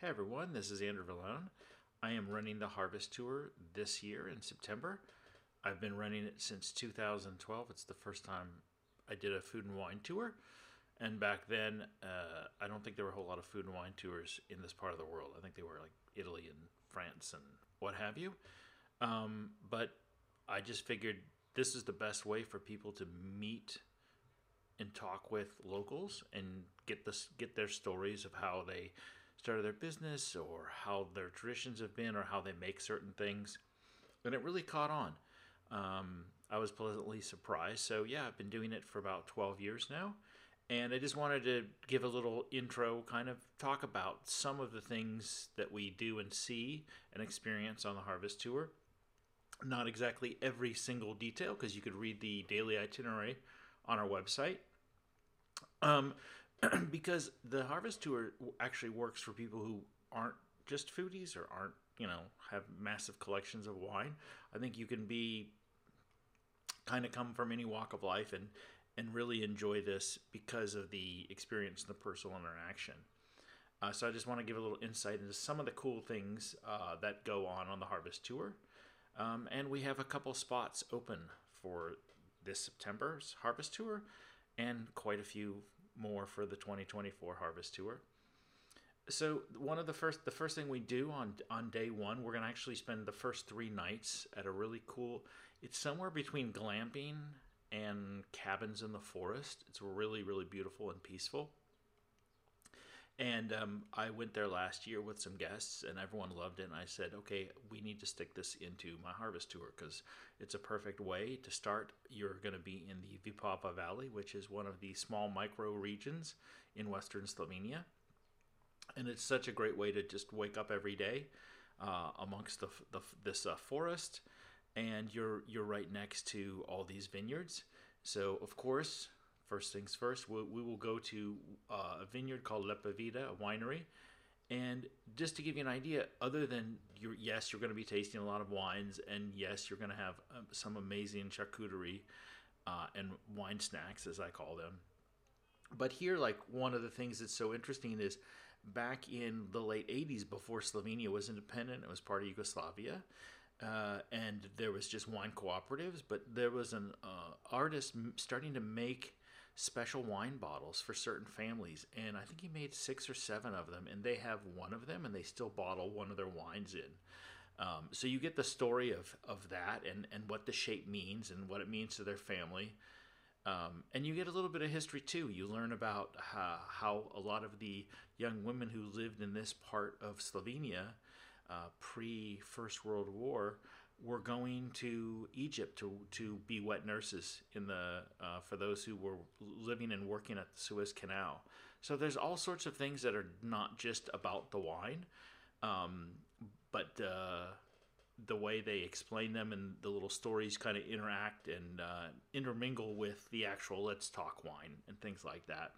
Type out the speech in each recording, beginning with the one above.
Hey everyone, this is Andrew Villone. I am running the Harvest Tour this year in September. I've been running it since 2012. It's the first time I did a food and wine tour. And back then, uh, I don't think there were a whole lot of food and wine tours in this part of the world. I think they were like Italy and France and what have you. Um, but I just figured this is the best way for people to meet and talk with locals and get this get their stories of how they started their business or how their traditions have been or how they make certain things. And it really caught on. Um, I was pleasantly surprised. So yeah, I've been doing it for about 12 years now. And I just wanted to give a little intro, kind of talk about some of the things that we do and see and experience on the Harvest Tour. Not exactly every single detail, because you could read the daily itinerary on our website. Um, because the Harvest Tour actually works for people who aren't just foodies or aren't, you know, have massive collections of wine. I think you can be kind of come from any walk of life and and really enjoy this because of the experience and the personal interaction. Uh, so I just want to give a little insight into some of the cool things uh, that go on on the Harvest Tour. Um, and we have a couple spots open for this September's Harvest Tour and quite a few more for the 2024 Harvest Tour. So one of the first the first thing we do on on day 1, we're going to actually spend the first 3 nights at a really cool it's somewhere between glamping and cabins in the forest. It's really really beautiful and peaceful. And um, I went there last year with some guests, and everyone loved it. And I said, okay, we need to stick this into my harvest tour because it's a perfect way to start. You're going to be in the Vipava Valley, which is one of the small micro regions in western Slovenia. And it's such a great way to just wake up every day uh, amongst the, the this uh, forest, and you're you're right next to all these vineyards. So of course, first things first, we, we will go to uh, a vineyard called Lepa Vida, a winery. And just to give you an idea, other than your yes, you're going to be tasting a lot of wines, and yes, you're going to have um, some amazing charcuterie uh, and wine snacks, as I call them. But here, like one of the things that's so interesting is back in the late 80s, before Slovenia was independent, it was part of Yugoslavia. Uh, and there was just wine cooperatives, but there was an uh, artist starting to make special wine bottles for certain families. And I think he made six or seven of them, and they have one of them, and they still bottle one of their wines in. Um, so you get the story of, of that and, and what the shape means and what it means to their family. Um, and you get a little bit of history too. You learn about how, how, a lot of the young women who lived in this part of Slovenia uh, pre First World War were going to Egypt to to be wet nurses in the uh, for those who were living and working at the Suez Canal. So there's all sorts of things that are not just about the wine, um, but uh, the way they explain them and the little stories kind of interact and uh, intermingle with the actual let's talk wine and things like that.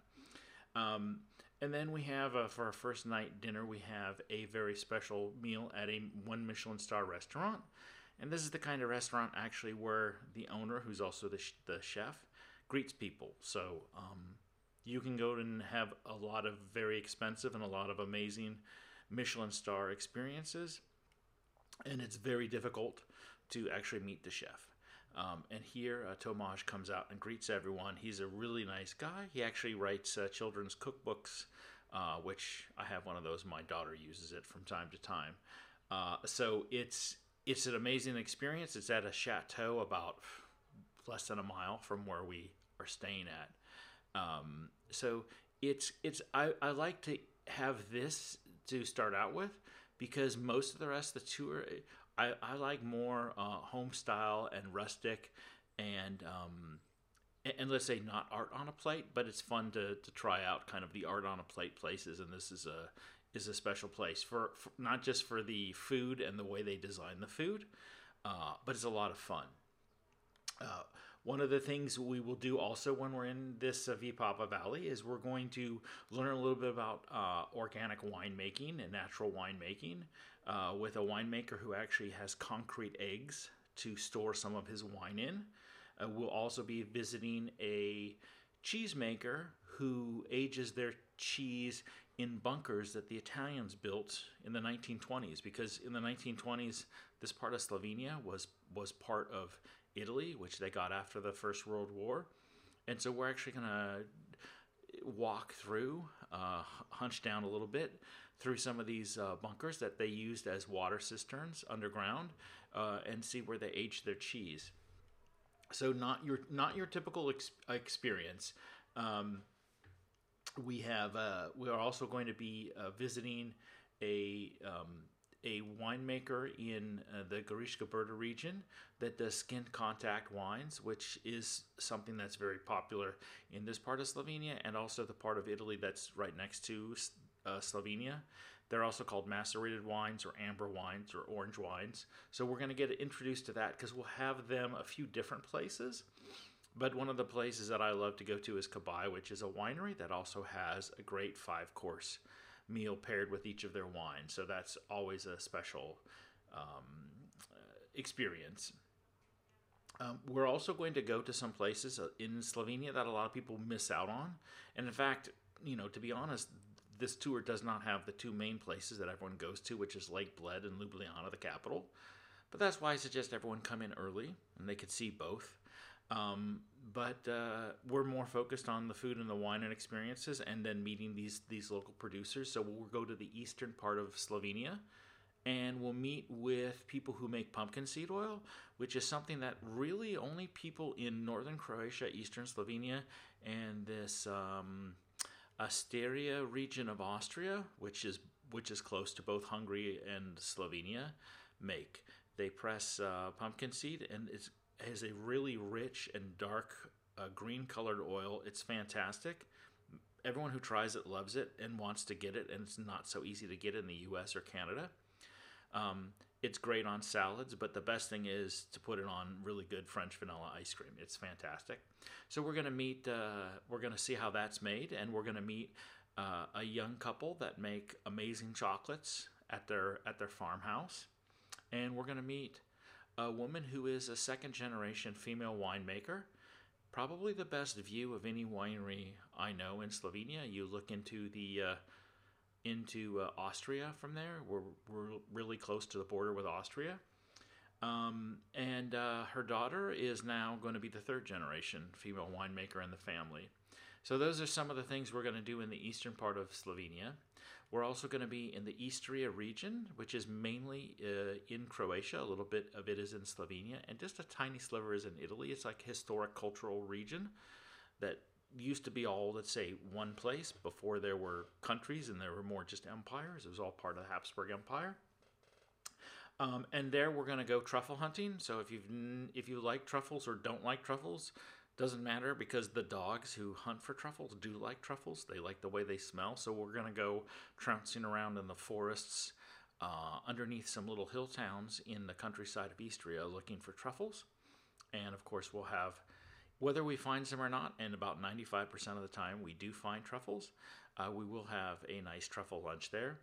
Um, and then we have uh, for our first night dinner we have a very special meal at a one Michelin star restaurant and this is the kind of restaurant actually where the owner, who's also the, sh- the chef, greets people. So um, you can go and have a lot of very expensive and a lot of amazing Michelin star experiences. And it's very difficult to actually meet the chef. Um, and here, uh, Tomaž comes out and greets everyone. He's a really nice guy. He actually writes uh, children's cookbooks, uh, which I have one of those. My daughter uses it from time to time. Uh, so it's it's an amazing experience. It's at a chateau about less than a mile from where we are staying at. Um, so it's it's I, I like to have this to start out with because most of the rest of the tour I, I like more uh, home style and rustic and um, and let's say not art on a plate, but it's fun to, to try out kind of the art on a plate places. And this is a is a special place for, for not just for the food and the way they design the food, uh, but it's a lot of fun. Uh, one of the things we will do also when we're in this uh, Vipava Valley is we're going to learn a little bit about uh, organic winemaking and natural winemaking uh, with a winemaker who actually has concrete eggs to store some of his wine in. Uh, we'll also be visiting a cheesemaker who ages their cheese in bunkers that the Italians built in the 1920s. Because in the 1920s, this part of Slovenia was was part of Italy, which they got after the First World War, and so we're actually going to walk through, uh, hunch down a little bit through some of these uh, bunkers that they used as water cisterns underground, uh, and see where they aged their cheese. So not your not your typical ex- experience. Um, we have uh, we are also going to be uh, visiting a um, a winemaker in uh, the Goriška Brda region that does skin contact wines, which is something that's very popular in this part of Slovenia and also the part of Italy that's right next to uh, Slovenia. They're also called macerated wines or amber wines or orange wines. So we're going to get introduced to that because we'll have them a few different places. But one of the places that I love to go to is Kabaj, which is a winery that also has a great five course meal paired with each of their wines. So that's always a special um, experience. Um, we're also going to go to some places uh, in Slovenia that a lot of people miss out on. And in fact, you know, to be honest, this tour does not have the two main places that everyone goes to, which is Lake Bled and Ljubljana, the capital. But that's why I suggest everyone come in early and they could see both. Um, but uh, we're more focused on the food and the wine and experiences, and then meeting these these local producers. So we'll go to the eastern part of Slovenia, and we'll meet with people who make pumpkin seed oil, which is something that really only people in northern Croatia, eastern Slovenia, and this um, Styria region of Austria, which is which is close to both Hungary and Slovenia, make. They press uh, pumpkin seed, and it's has a really rich and dark uh, green colored oil. It's fantastic. Everyone who tries it loves it and wants to get it, and it's not so easy to get in the US or Canada. Um, it's great on salads, but the best thing is to put it on really good French vanilla ice cream. It's fantastic. So we're gonna meet. Uh, we're gonna see how that's made, and we're gonna meet uh, a young couple that make amazing chocolates at their at their farmhouse, and we're gonna meet a woman who is a second generation female winemaker. Probably the best view of any winery I know in Slovenia. You look into the uh, into uh, Austria from there. We're, we're really close to the border with Austria. Um, and uh, her daughter is now going to be the third generation female winemaker in the family. So, those are some of the things we're going to do in the eastern part of Slovenia. We're also going to be in the Istria region, which is mainly uh, in Croatia. A little bit of it is in Slovenia, and just a tiny sliver is in Italy. It's like historic cultural region that used to be all, let's say, one place before there were countries and there were more just empires. It was all part of the Habsburg Empire. Um, and there we're going to go truffle hunting. So if you if you like truffles or don't like truffles, doesn't matter because the dogs who hunt for truffles do like truffles. They like the way they smell. So we're going to go trouncing around in the forests uh, underneath some little hill towns in the countryside of Istria looking for truffles. And of course, we'll have, whether we find some or not, and about 95% of the time we do find truffles, uh, we will have a nice truffle lunch there.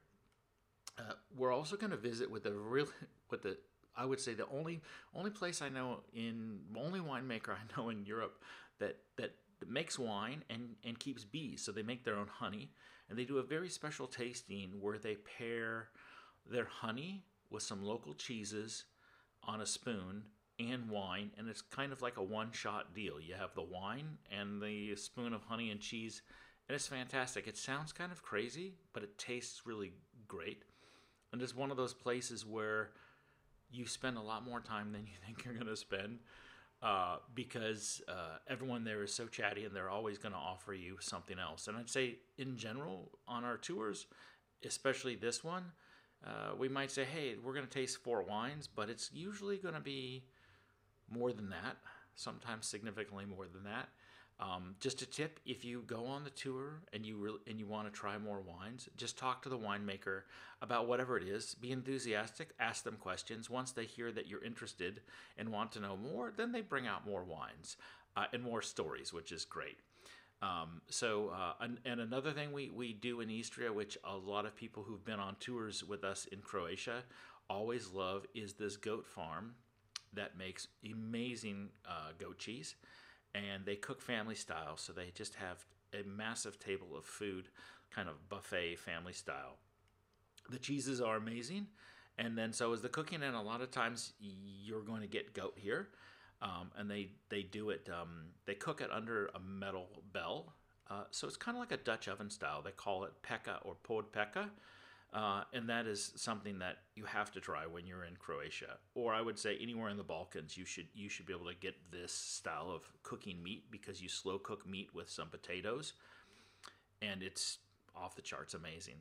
Uh, we're also going to visit with the real, with the I would say the only only place I know in only winemaker I know in Europe that that makes wine and and keeps bees. So they make their own honey, and they do a very special tasting where they pair their honey with some local cheeses on a spoon and wine, and it's kind of like a one-shot deal. You have the wine and the spoon of honey and cheese, and it's fantastic. It sounds kind of crazy, but it tastes really great. And it's one of those places where you spend a lot more time than you think you're going to spend uh, because uh, everyone there is so chatty and they're always going to offer you something else. And I'd say, in general, on our tours, especially this one, uh, we might say, hey, we're going to taste four wines, but it's usually going to be more than that, sometimes significantly more than that. Um, just a tip: if you go on the tour and you re- and you want to try more wines, just talk to the winemaker about whatever it is. Be enthusiastic. Ask them questions. Once they hear that you're interested and want to know more, then they bring out more wines uh, and more stories, which is great. Um, so, uh, and, and, another thing we, we do in Istria, which a lot of people who've been on tours with us in Croatia always love, is this goat farm that makes amazing uh, goat cheese and they cook family style. So they just have a massive table of food kind of buffet family style. The cheeses are amazing, and then so is the cooking. And a lot of times you're going to get goat here, um, and they they do it. Um, they cook it under a metal bell, uh, so it's kind of like a Dutch oven style. They call it peka or pod peka. Uh, and that is something that you have to try when you're in Croatia, or I would say anywhere in the Balkans. You should you should be able to get this style of cooking meat because you slow cook meat with some potatoes, and it's off the charts amazing.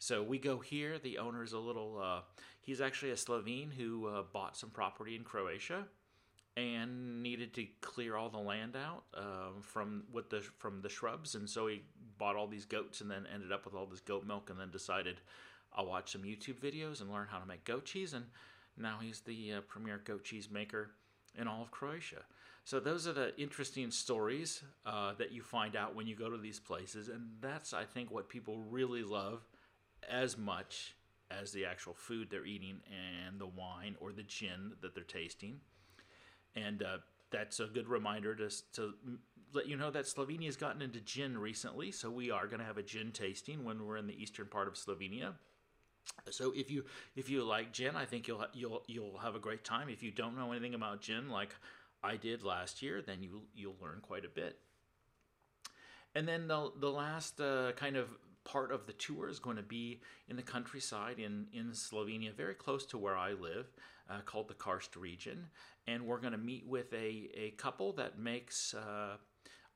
So we go here. The owner's a little. Uh, he's actually a Slovene who uh, bought some property in Croatia and needed to clear all the land out um, from with the from the shrubs, and so he bought all these goats and then ended up with all this goat milk, and then decided I'll watch some YouTube videos and learn how to make goat cheese, and now he's the uh, premier goat cheese maker in all of Croatia. So those are the interesting stories uh, that you find out when you go to these places, and that's I think what people really love as much as the actual food they're eating and the wine or the gin that they're tasting and uh, that's a good reminder to, to let you know that Slovenia has gotten into gin recently. So we are going to have a gin tasting when we're in the eastern part of Slovenia. So if you if you like gin, I think you'll you'll you'll have a great time. If you don't know anything about gin, like I did last year, then you you'll learn quite a bit. And then the the last uh, kind of part of the tour is going to be in the countryside in in Slovenia, very close to where I live uh, called the Karst region. And we're going to meet with a, a couple that makes uh,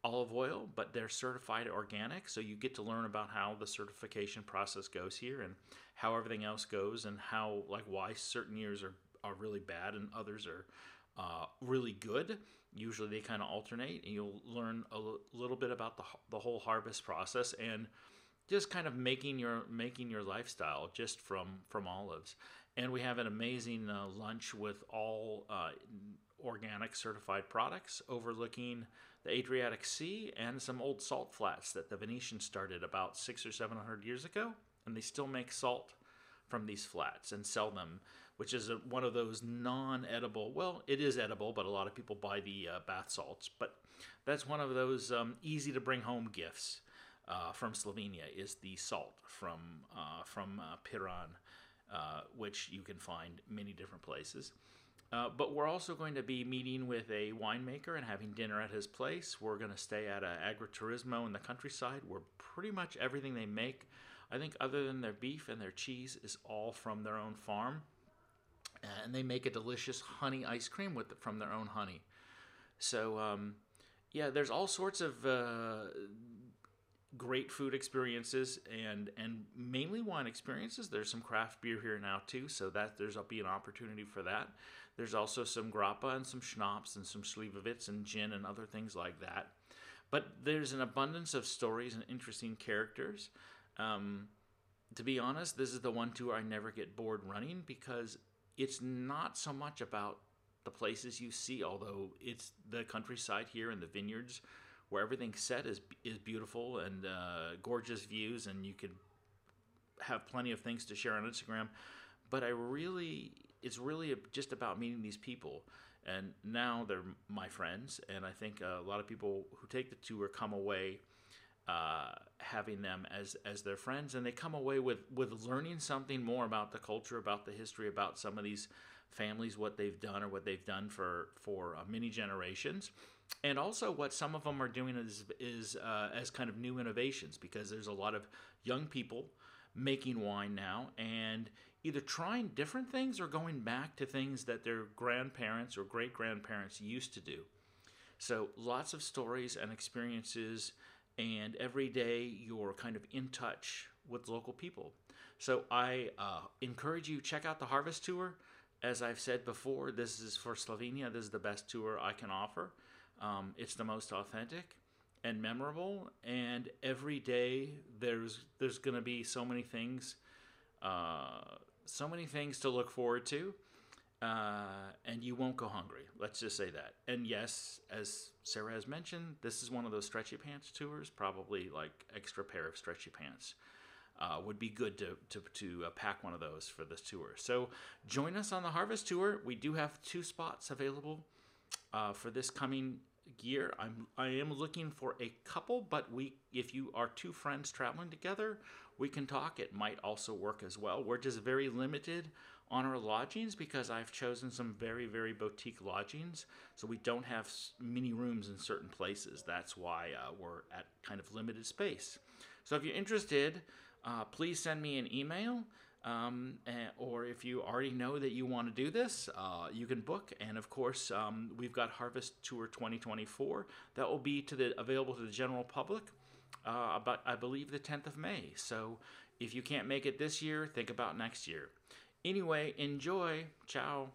olive oil, but they're certified organic. So you get to learn about how the certification process goes here and how everything else goes and how, like, why certain years are, are really bad and others are uh, really good. Usually they kind of alternate, and you'll learn a l- little bit about the, the whole harvest process and just kind of making your making your lifestyle just from from olives and we have an amazing uh, lunch with all uh, organic certified products overlooking the Adriatic Sea and some old salt flats that the Venetians started about six or seven hundred years ago, and they still make salt from these flats and sell them, which is a, one of those non-edible. Well, it is edible, but a lot of people buy the uh, bath salts. But that's one of those um, easy to bring home gifts uh, from Slovenia is the salt from uh, from uh, Piran uh, which you can find many different places. Uh, but we're also going to be meeting with a winemaker and having dinner at his place. We're going to stay at an agriturismo in the countryside where pretty much everything they make, I think, other than their beef and their cheese, is all from their own farm. And they make a delicious honey ice cream with from their own honey. So, um, yeah, there's all sorts of uh, great food experiences and and mainly wine experiences. There's some craft beer here now too, so that there's a be an opportunity for that. There's also some grappa and some schnapps and some slivovitz and gin and other things like that. But there's an abundance of stories and interesting characters. Um, to be honest, this is the one tour I never get bored running because it's not so much about the places you see, although it's the countryside here and the vineyards where everything's set is is beautiful and uh, gorgeous views, and you could have plenty of things to share on Instagram. But I really, it's really just about meeting these people, and now they're my friends, and I think a lot of people who take the tour come away. Uh, having them as as their friends, and they come away with with learning something more about the culture, about the history, about some of these families, what they've done or what they've done for for uh, many generations, and also what some of them are doing is is uh, as kind of new innovations because there's a lot of young people making wine now and either trying different things or going back to things that their grandparents or great grandparents used to do. So lots of stories and experiences, and every day you're kind of in touch with local people. So I uh, encourage you check out the Harvest Tour. As I've said before, this is for Slovenia. This is the best tour I can offer. Um, it's the most authentic and memorable, and every day there's there's going to be so many things, uh, so many things to look forward to, uh, and you won't go hungry. Let's just say that. And yes, as Sarah has mentioned, this is one of those stretchy pants tours. Probably like extra pair of stretchy pants. Uh, would be good to to, to uh, pack one of those for this tour. So join us on the Harvest Tour. We do have two spots available uh, for this coming year. I'm I am looking for a couple, but we if you are two friends traveling together, we can talk. It might also work as well. We're just very limited on our lodgings because I've chosen some very very boutique lodgings, so we don't have many rooms in certain places. That's why uh, we're at kind of limited space. So if you're interested, uh, please send me an email. Um, eh, or if you already know that you want to do this, uh, you can book. And of course, um, we've got Harvest Tour 2024 that will be to the available to the general public uh, about I believe the 10th of May. So if you can't make it this year, think about next year. Anyway, enjoy. Ciao.